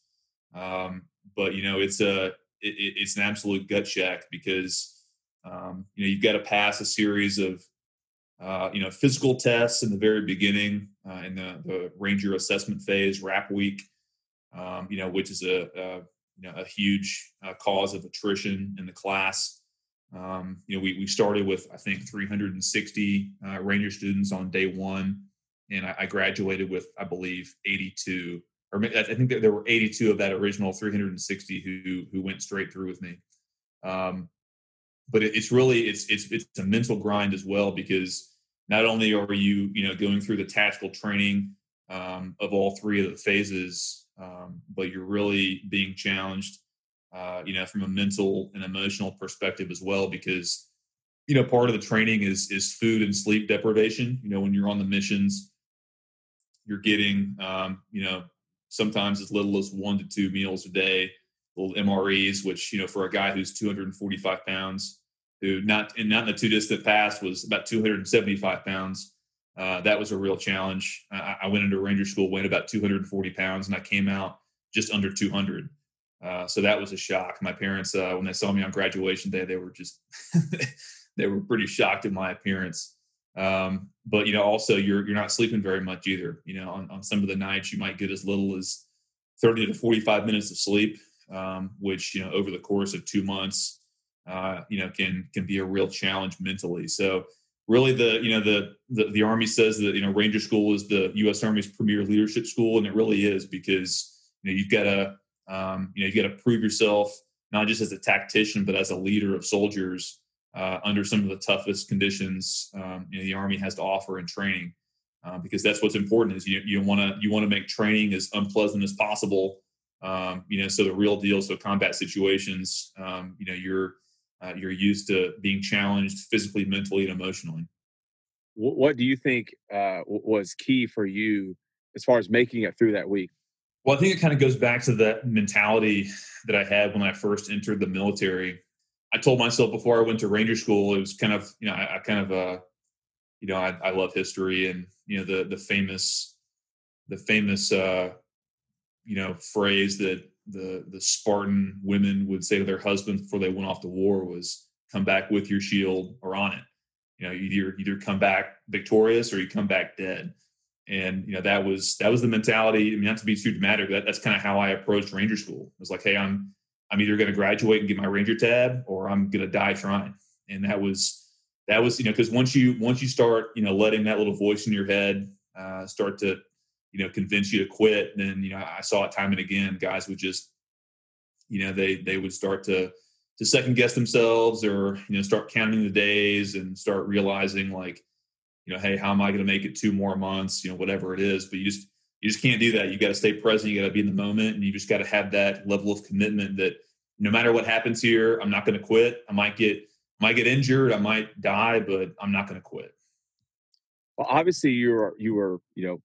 Um, but you know, it's a it, it's an absolute gut check because um, you know you've got to pass a series of uh, you know physical tests in the very beginning uh, in the, the ranger assessment phase, RAP week. Um, you know, which is a, a you know a huge uh, cause of attrition in the class. Um, you know, we, we started with, I think, 360 uh, Ranger students on day one, and I, I, graduated with, I believe, 82. Or I think there were 82 of that original 360 who who went straight through with me. Um, but it, it's really it's it's it's a mental grind as well because not only are you you know going through the tactical training um, of all three of the phases, um, but you're really being challenged uh, you know, from a mental and emotional perspective as well, because you know part of the training is is food and sleep deprivation. You know, when you're on the missions, you're getting um, you know sometimes as little as one to two meals a day, little MREs, which you know for a guy who's 245 pounds, who not in not in the too distant past was about 275 pounds. Uh, that was a real challenge. I, I, went into Ranger School, weighed about 240 pounds, and I came out just under 200. Uh, so that was a shock. My parents, uh, when they saw me on graduation day, they were just they were pretty shocked at my appearance. Um, but you know, also you're you're not sleeping very much either. You know, on, on some of the nights you might get as little as 30 to 45 minutes of sleep, um, which you know over the course of two months, uh, you know, can can be a real challenge mentally. So really, the you know the, the the Army says that you know Ranger School is the U.S. Army's premier leadership school, and it really is because you know you've got to um, you know, you got to prove yourself not just as a tactician, but as a leader of soldiers uh, under some of the toughest conditions um, you know, the Army has to offer in training. Uh, because that's what's important is you you want to you want to make training as unpleasant as possible. Um, you know, so the real deal. So combat situations, um, you know, you're uh, you're used to being challenged physically, mentally, and emotionally. What do you think uh, was key for you as far as making it through that week? Well, I think it kind of goes back to that mentality that I had when I first entered the military. I told myself before I went to Ranger School, it was kind of, you know, I, I kind of, uh, you know, I, I, love history and you know the the famous, the famous, uh, you know, phrase that the the Spartan women would say to their husbands before they went off to war was, "Come back with your shield or on it." You know, either either come back victorious or you come back dead and you know that was that was the mentality. I mean, not to be too dramatic, that, that's kind of how I approached Ranger School. It was like, hey, I'm I'm either going to graduate and get my Ranger tab, or I'm going to die trying. And that was that was you know because once you once you start you know letting that little voice in your head uh, start to you know convince you to quit, then you know I saw it time and again. Guys would just you know they they would start to to second guess themselves or you know start counting the days and start realizing like you know, hey, how am I going to make it two more months? You know, whatever it is. But you just you just can't do that. You got to stay present. You got to be in the moment, and you just got to have that level of commitment that no matter what happens here, I'm not going to quit. I might get might get injured, I might die, but I'm not going to quit. Well, obviously, you were you were you know,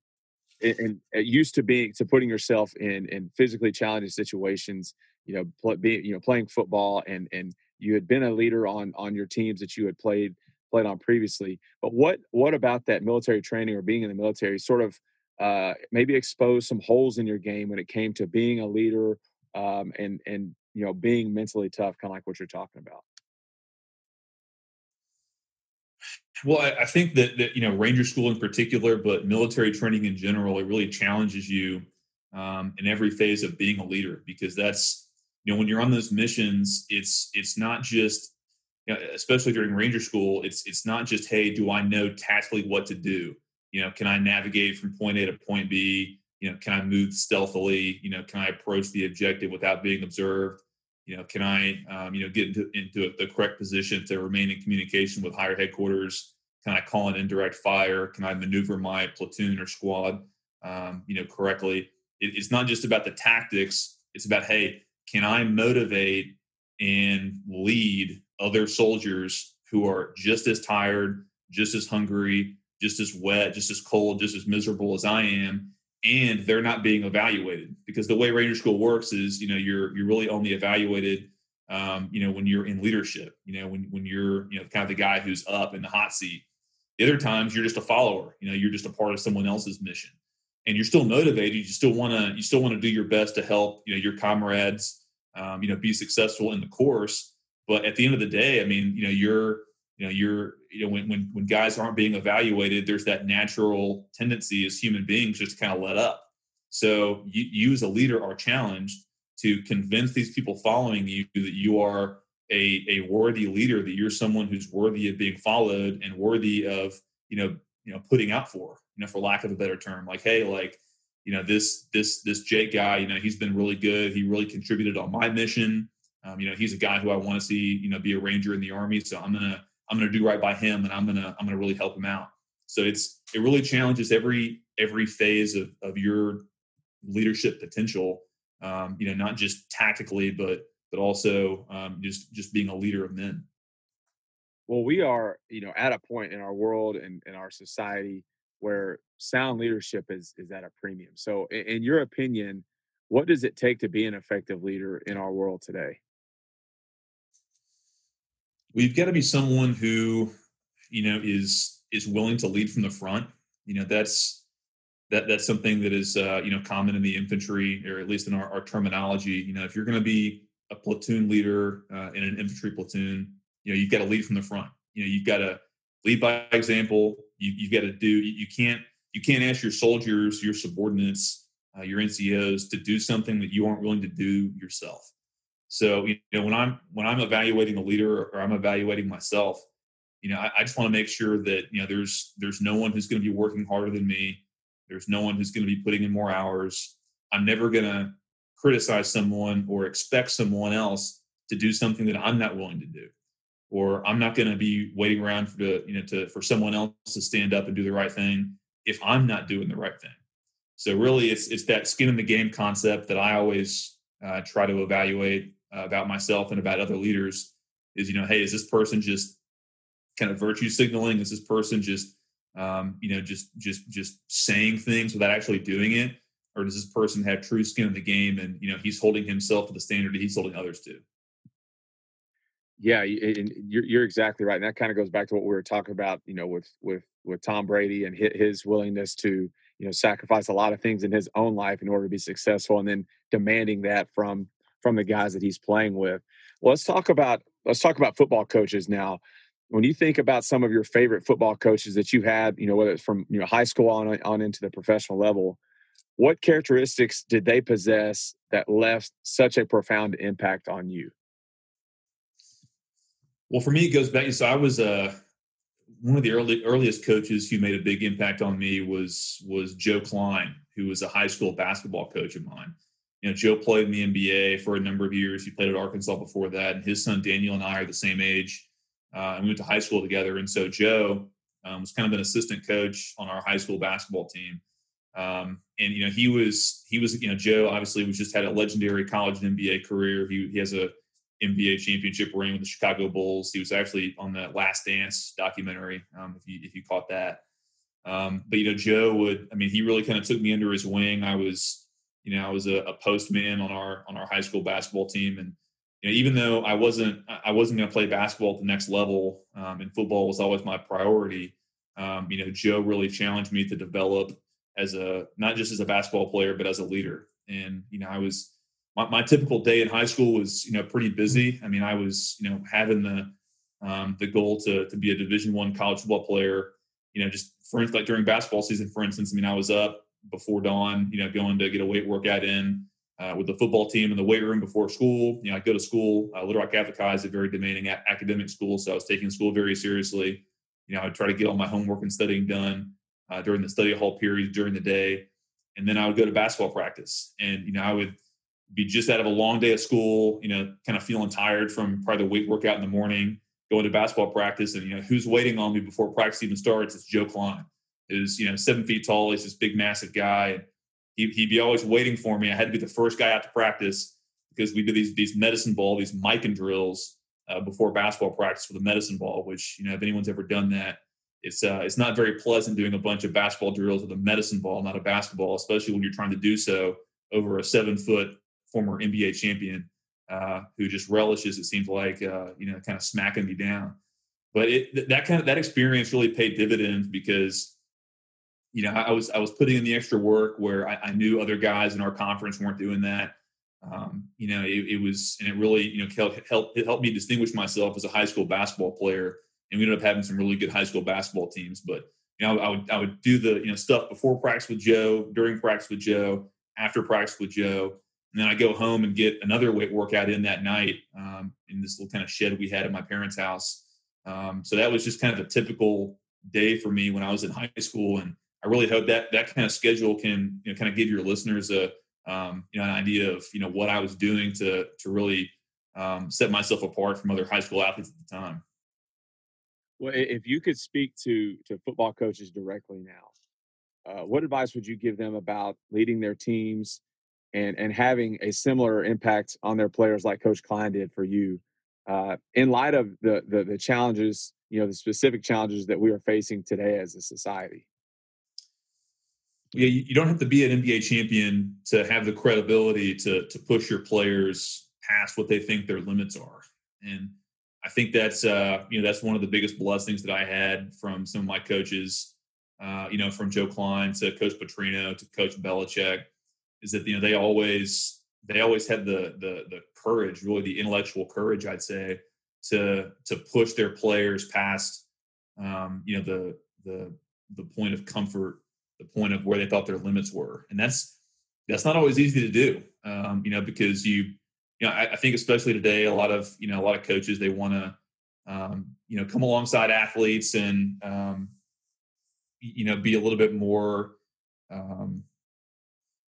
and uh, used to being to putting yourself in in physically challenging situations. You know, play, being you know playing football, and and you had been a leader on on your teams that you had played played on previously. But what what about that military training or being in the military sort of uh, maybe expose some holes in your game when it came to being a leader um, and and you know being mentally tough, kind of like what you're talking about? Well, I, think that, that you know Ranger School in particular, but military training in general, it really challenges you um, in every phase of being a leader because that's you know when you're on those missions, it's it's not just you know, especially during ranger school, it's it's not just hey, do I know tactically what to do? You know, can I navigate from point A to point B? You know, can I move stealthily? You know, can I approach the objective without being observed? You know, can I um, you know get into into the correct position to remain in communication with higher headquarters? Can I call an indirect fire? Can I maneuver my platoon or squad um, you know correctly? It, it's not just about the tactics. It's about hey, can I motivate and lead other soldiers who are just as tired, just as hungry, just as wet, just as cold, just as miserable as I am, and they're not being evaluated because the way Ranger School works is, you know, you're you're really only evaluated, um, you know, when you're in leadership, you know, when when you're you know kind of the guy who's up in the hot seat. The other times you're just a follower. You know, you're just a part of someone else's mission, and you're still motivated. You still want to you still want to do your best to help you know your comrades um, you know be successful in the course. But at the end of the day, I mean, you know, you're you know you're you know when when when guys aren't being evaluated, there's that natural tendency as human beings just kind of let up. So you, you as a leader are challenged to convince these people following you that you are a, a worthy leader, that you're someone who's worthy of being followed and worthy of, you know, you know, putting out for, you know, for lack of a better term. Like, hey, like, you know, this this this Jake guy, you know, he's been really good. He really contributed on my mission. Um, you know, he's a guy who I want to see, you know, be a ranger in the army. So I'm gonna I'm gonna do right by him, and I'm gonna I'm gonna really help him out. So it's it really challenges every every phase of of your leadership potential um, you know, not just tactically, but but also um, just just being a leader of men. Well, we are, you know, at a point in our world and in our society where sound leadership is is at a premium. So, in, in your opinion, what does it take to be an effective leader in our world today? We've got to be someone who, you know, is is willing to lead from the front. You know, that's that that's something that is uh, you know common in the infantry or at least in our, our terminology. You know if you're going to be a platoon leader uh, in an infantry platoon you know you've got to lead from the front. You know you've got to lead by example. You, you've got to do you, you can't you can't ask your soldiers your subordinates uh, your ncos to do something that you aren't willing to do yourself so you know when i'm when i'm evaluating a leader or i'm evaluating myself you know i, I just want to make sure that you know there's there's no one who's going to be working harder than me there's no one who's going to be putting in more hours. I'm never going to criticize someone or expect someone else to do something that I'm not willing to do. Or I'm not going to be waiting around for the, you know to for someone else to stand up and do the right thing if I'm not doing the right thing. So really, it's it's that skin in the game concept that I always uh, try to evaluate about myself and about other leaders. Is you know, hey, is this person just kind of virtue signaling? Is this person just um, you know, just just just saying things without actually doing it, or does this person have true skin in the game and you know he's holding himself to the standard that he's holding others to? Yeah, and you're you're exactly right, and that kind of goes back to what we were talking about, you know, with with with Tom Brady and his willingness to you know sacrifice a lot of things in his own life in order to be successful, and then demanding that from from the guys that he's playing with. Let's talk about let's talk about football coaches now when you think about some of your favorite football coaches that you had, you know, whether it's from you know high school on on into the professional level, what characteristics did they possess that left such a profound impact on you? Well, for me, it goes back. So I was uh, one of the early earliest coaches who made a big impact on me was was Joe Kleine, who was a high school basketball coach of mine. You know, Joe played in the NBA for a number of years. He played at Arkansas before that, and his son Daniel and I are the same age uh, and we went to high school together. And so Joe um, was kind of an assistant coach on our high school basketball team. Um, and you know he was he was you know Joe obviously was just had a legendary college and NBA career. He he has a NBA championship ring with the Chicago Bulls. He was actually on the Last Dance documentary. Um, if you if you caught that. Um, but you know Joe would I mean he really kind of took me under his wing. I was you know I was a, a postman on our on our high school basketball team and you know, even though I wasn't I wasn't going to play basketball at the next level, um, and football was always my priority. Um, you know, Joe really challenged me to develop as a not just as a basketball player, but as a leader. And you know, I was my, my typical day in high school was you know pretty busy. I mean, I was you know having the um, the goal to to be a Division One college football player. You know, just for instance, like during basketball season, for instance, I mean, I was up before dawn, you know, going to get a weight workout in uh, with the football team in the weight room before school. You know, I go to school. Uh, Little Rock Catholic High is a very demanding a- academic school, so I was taking school very seriously. You know, I would try to get all my homework and studying done uh, during the study hall periods during the day, and then I would go to basketball practice. And you know, I would be just out of a long day of school. You know, kind of feeling tired from probably the weight workout in the morning, going to basketball practice, and you know, who's waiting on me before practice even starts? It's Joe Kleine. Is you know seven feet tall. He's this big, massive guy. And, he, he'd be always waiting for me. I had to be the first guy out to practice because we do these these medicine ball, these Mikan drills uh, before basketball practice with a medicine ball. Which you know, if anyone's ever done that, it's uh, it's not very pleasant doing a bunch of basketball drills with a medicine ball, not a basketball, especially when you're trying to do so over a seven foot former NBA champion uh, who just relishes. It seems like uh, you know, kind of smacking me down. but it, that kind of that experience really paid dividends because you know I was I was putting in the extra work where I, I knew other guys in our conference weren't doing that. Um, you know, it, it, was and it really you know helped it helped me distinguish myself as a high school basketball player. And we ended up having some really good high school basketball teams. But you know, I would I would do the you know stuff before practice with Joe, during practice with Joe, after practice with Joe, and then I go home and get another weight workout in that night um, in this little kind of shed we had at my parents' house. Um, so that was just kind of a typical day for me when I was in high school, and I really hope that that kind of schedule can you know kind of give your listeners a um, you know an idea of you know what I was doing to to really um, set myself apart from other high school athletes at the time. Well, if you could speak to to football coaches directly now, uh, what advice would you give them about leading their teams and and having a similar impact on their players like Coach Kleine did for you uh, in light of the, the, the challenges, you know, the specific challenges that we are facing today as a society? Yeah, you don't have to be an NBA champion to have the credibility to to push your players past what they think their limits are, and I think that's uh, you know that's one of the biggest blessings that I had from some of my coaches. Uh, you know, from Joe Kleine to Coach Petrino to Coach Belichick, is that you know they always they always had the the the courage, really the intellectual courage, I'd say, to to push their players past, um, you know, the the the point of comfort, the point of where they thought their limits were, and that's that's not always easy to do, um, you know, because you, you know, I, I, think especially today, a lot of you know a lot of coaches they want to, um, you know, come alongside athletes and, um, you know, be a little bit more, um,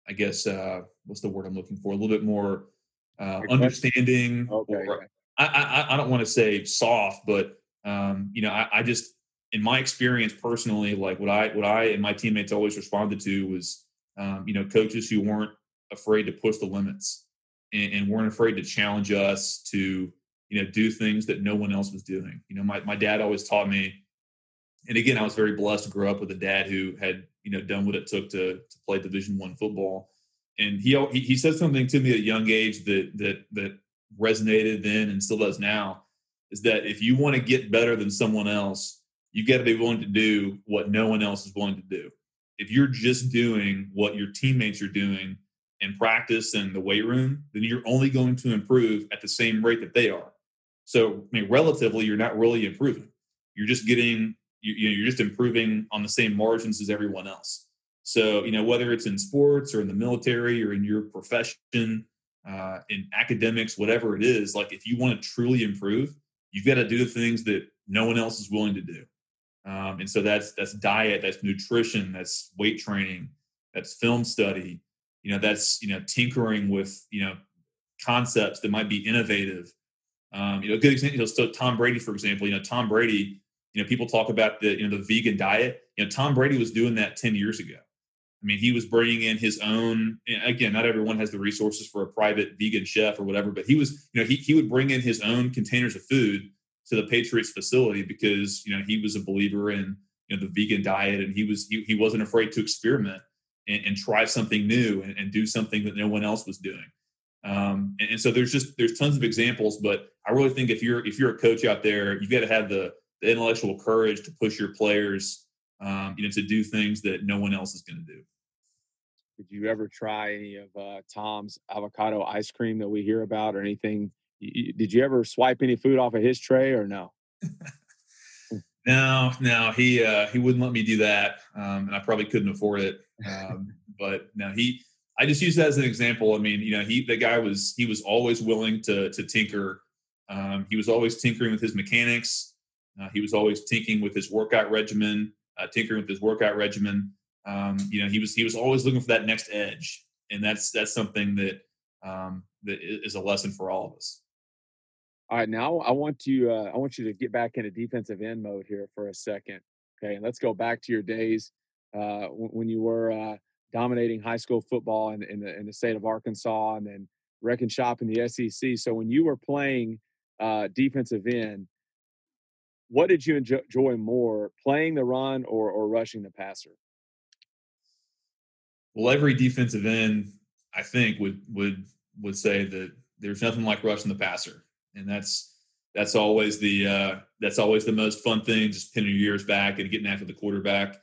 I guess, uh, what's the word I'm looking for? A little bit more uh, understanding. Okay. Or, I, I, I don't want to say soft, but um, you know, I, I, just in my experience personally, like what I what I and my teammates always responded to was, um, you know, coaches who weren't afraid to push the limits and, and, weren't afraid to challenge us to, you know, do things that no one else was doing. You know, my my dad always taught me, and again, I was very blessed to grow up with a dad who had you know done what it took to to play Division One football and he he said something to me at a young age that that that resonated then and still does now is that if you want to get better than someone else you got to be willing to do what no one else is willing to do. If you're just doing what your teammates are doing in practice and the weight room then you're only going to improve at the same rate that they are. So i mean relatively you're not really improving. You're just getting you, you know you're just improving on the same margins as everyone else. So, you know, whether it's in sports or in the military or in your profession, uh, in academics, whatever it is, like if you want to truly improve, you've got to do the things that no one else is willing to do. Um, and so that's that's diet, that's nutrition, that's weight training, that's film study. You know, that's you know tinkering with you know concepts that might be innovative. Um, you know, a good example. So Tom Brady, for example. You know, Tom Brady. You know, people talk about the you know the vegan diet. You know, Tom Brady was doing that ten years ago. I mean, he was bringing in his own. Again, not everyone has the resources for a private vegan chef or whatever, but he was, you know, he he would bring in his own containers of food to the Patriots facility because you know he was a believer in you know the vegan diet and he was he, he wasn't afraid to experiment and, and try something new and, and, do something that no one else was doing. Um, and, and, so there's just there's tons of examples, but I really think if you're if you're a coach out there, you've got to have the, the intellectual courage to push your players, um, you know, to do things that no one else is going to do. Did you ever try any of uh, Tom's avocado ice cream that we hear about, or anything? Did you ever swipe any food off of his tray, or no? no, no, he uh, he wouldn't let me do that, um, and I probably couldn't afford it. Um, but no, he. I just use that as an example. I mean, you know, he the guy was he was always willing to to tinker. Um, he was always tinkering with his mechanics. Uh, he was always tinkering with his workout regimen, uh, tinkering with his workout regimen. Um, you know, he was he was always looking for that next edge, and that's that's something that um, that is a lesson for all of us. All right, now I want to uh, I want you to get back into defensive end mode here for a second. Okay, and let's go back to your days uh, when you were uh, dominating high school football in, in, the in the state of Arkansas, and then wrecking shop in the SEC. So when you were playing uh, defensive end, what did you enjoy more, playing the run or or rushing the passer? well, every defensive end, I think, would would would say that there's nothing like rushing the passer, and that's that's always the uh, that's always the most fun thing, just pinning your ears back and getting after the quarterback.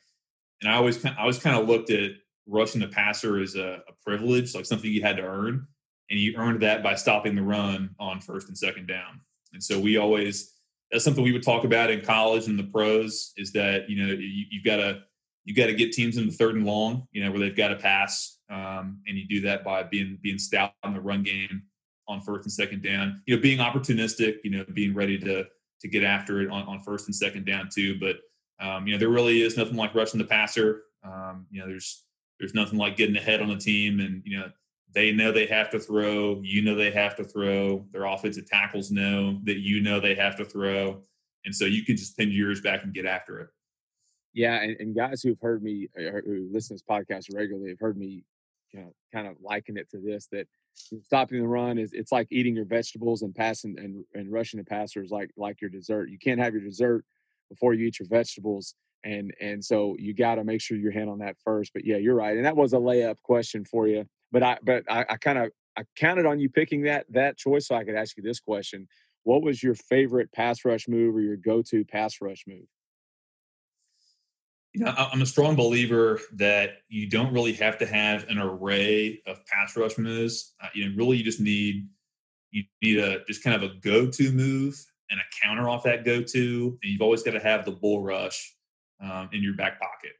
And I always I always kind of looked at rushing the passer as a, a privilege, like something you had to earn, and you earned that by stopping the run on first and second down. And so we always that's something we would talk about in college and the pros is that you know you, you've got to you got to get teams in the third and long, you know, where they've got to pass, um, and you do that by being being stout in the run game on first and second down. You know, being opportunistic, you know, being ready to to get after it on, on first and second down too. But um, you know, there really is nothing like rushing the passer. Um, you know, there's there's nothing like getting ahead on the team, and you know, they know they have to throw. You know they have to throw. Their offensive tackles know that you know they have to throw, and so you can just pin your ears back and get after it. Yeah, and, and guys who've heard me, uh, who listen to this podcast regularly, have heard me, you know, kind of liken it to this that stopping the run is it's like eating your vegetables and passing and, and rushing the passers like like your dessert. You can't have your dessert before you eat your vegetables, and and so you got to make sure your hand on that first. But yeah, you're right, and that was a layup question for you. But I but I, I kind of I counted on you picking that that choice so I could ask you this question: What was your favorite pass rush move or your go to pass rush move? You know, I'm a strong believer that you don't really have to have an array of pass rush moves. Uh, you know, really, you just need you need a just kind of a go-to move and a counter off that go-to, and you've always got to have the bull rush um, in your back pocket.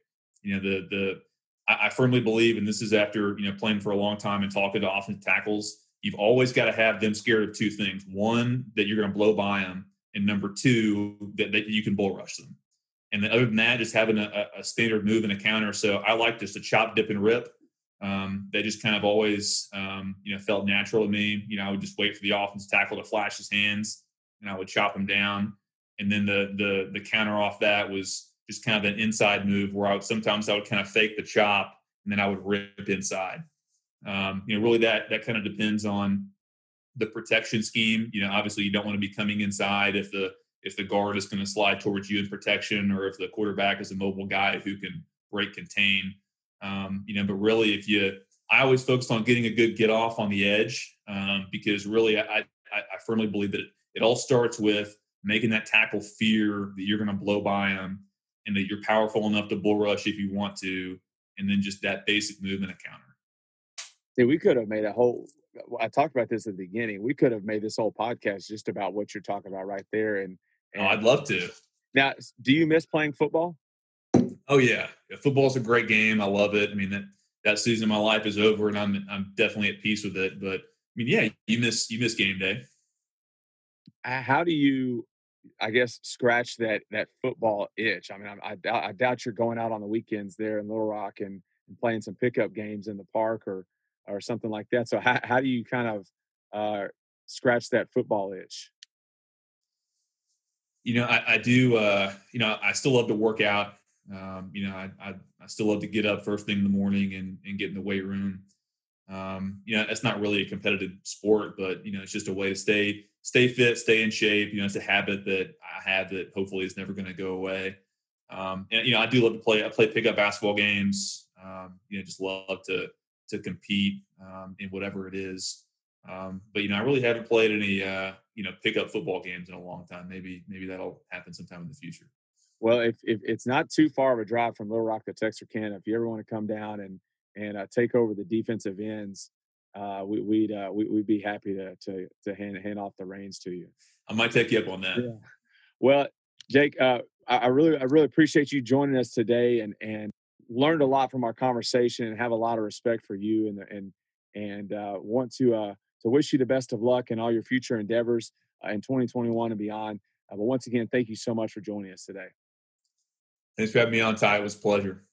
You know, the the I, I, firmly believe, and this is after you know playing for a long time and talking to offensive tackles. You've always got to have them scared of two things: one, that you're going to blow by them, and number two, that, that you can bull rush them. And then other than that, just having a, a standard move and a counter. So I like just a chop, dip, and rip. Um, they just kind of always, um, you know, felt natural to me. You know, I would just wait for the offense tackle to flash his hands, and I would chop him down. And then the the the counter off that was just kind of an inside move where I would sometimes I would kind of fake the chop, and then I would rip inside. Um, you know, really that that kind of depends on the protection scheme. You know, obviously you don't want to be coming inside if the if the guard is going to slide towards you in protection or if the quarterback is a mobile guy who can break contain. Um, you know, but really, if you, I always focused on getting a good get off on the edge um, because really, I, I, I, firmly believe that it, it all starts with making that tackle fear that you're going to blow by him and that you're powerful enough to bull rush if you want to, and then just that basic movement of counter. See, we could have made a whole. I talked about this at the beginning. We could have made this whole podcast just about what you're talking about right there, and Oh, I'd love to. Now, do you miss playing football? Oh yeah, yeah football's a great game. I love it. I mean that that season of my life is over, and I'm I'm definitely at peace with it. But I mean, yeah, you miss you miss game day. How do you, I guess, scratch that that football itch? I mean, I, I, I doubt you're going out on the weekends there in Little Rock and, and playing some pickup games in the park or or something like that. So how how do you kind of uh, scratch that football itch? You know, I, I do. Uh, you know, I still love to work out. Um, you know, I, I, I still love to get up first thing in the morning and and get in the weight room. Um, you know, it's not really a competitive sport, but you know, it's just a way to stay stay fit, stay in shape. You know, it's a habit that I have that hopefully is never going to go away. Um, and you know, I do love to play. I play pickup basketball games. Um, you know, just love to to compete um, in whatever it is. Um, but you know, I really haven't played any uh, you know pickup football games in a long time. Maybe maybe that'll happen sometime in the future. Well, if, if it's not too far of a drive from Little Rock to Texarkana, if you ever want to come down and and uh, take over the defensive ends, uh, we, would uh, we, would be happy to to to hand hand off the reins to you. I might take you up on that. Yeah. Well, Jake, uh, I, I really I really appreciate you joining us today and and learned a lot from our conversation and have a lot of respect for you and and and uh, want to uh, to wish you the best of luck in all your future endeavors uh, in 2021 and beyond. Uh, but once again, thank you so much for joining us today. Thanks for having me on, Ty. It was a pleasure.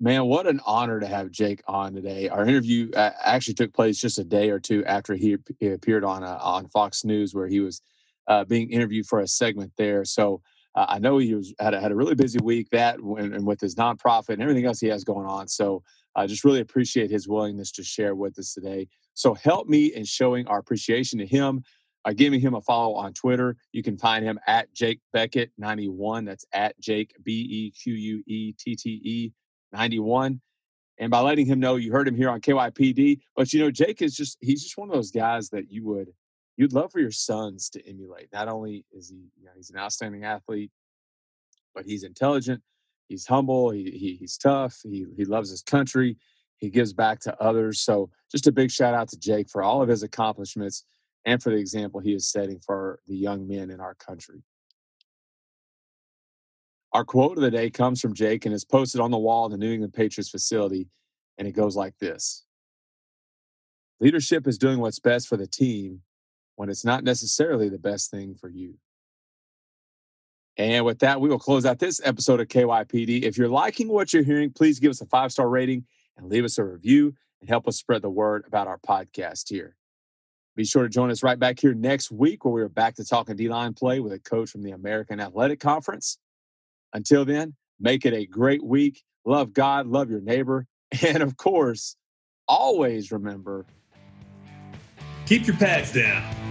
Man, what an honor to have Jake on today. Our interview uh, actually took place just a day or two after he, he appeared on uh, on Fox News, where he was uh, being interviewed for a segment there. So uh, I know he was had a, had a really busy week that when, and with his nonprofit and everything else he has going on. So I just really appreciate his willingness to share with us today. So help me in showing our appreciation to him. by giving him a follow on Twitter. You can find him at Jake Bequette 91. That's at Jake B E Q U E T T E 91. and by letting him know you heard him here on KYPD. But you know, Jake is just he's just one of those guys that you would you'd love for your sons to emulate. Not only is he, you know, he's an outstanding athlete, but he's intelligent, he's humble, he, he he's tough, he he loves his country, he gives back to others. So just a big shout out to Jake for all of his accomplishments and for the example he is setting for the young men in our country. Our quote of the day comes from Jake and is posted on the wall of the New England Patriots facility, and it goes like this Leadership is doing what's best for the team when it's not necessarily the best thing for you. And with that, we will close out this episode of KYPD. If you're liking what you're hearing, please give us a five star rating and leave us a review and help us spread the word about our podcast here. Be sure to join us right back here next week where we're back to talking D line play with a coach from the American Athletic Conference. Until then, make it a great week. Love God, love your neighbor, and of course, always remember keep your pads down.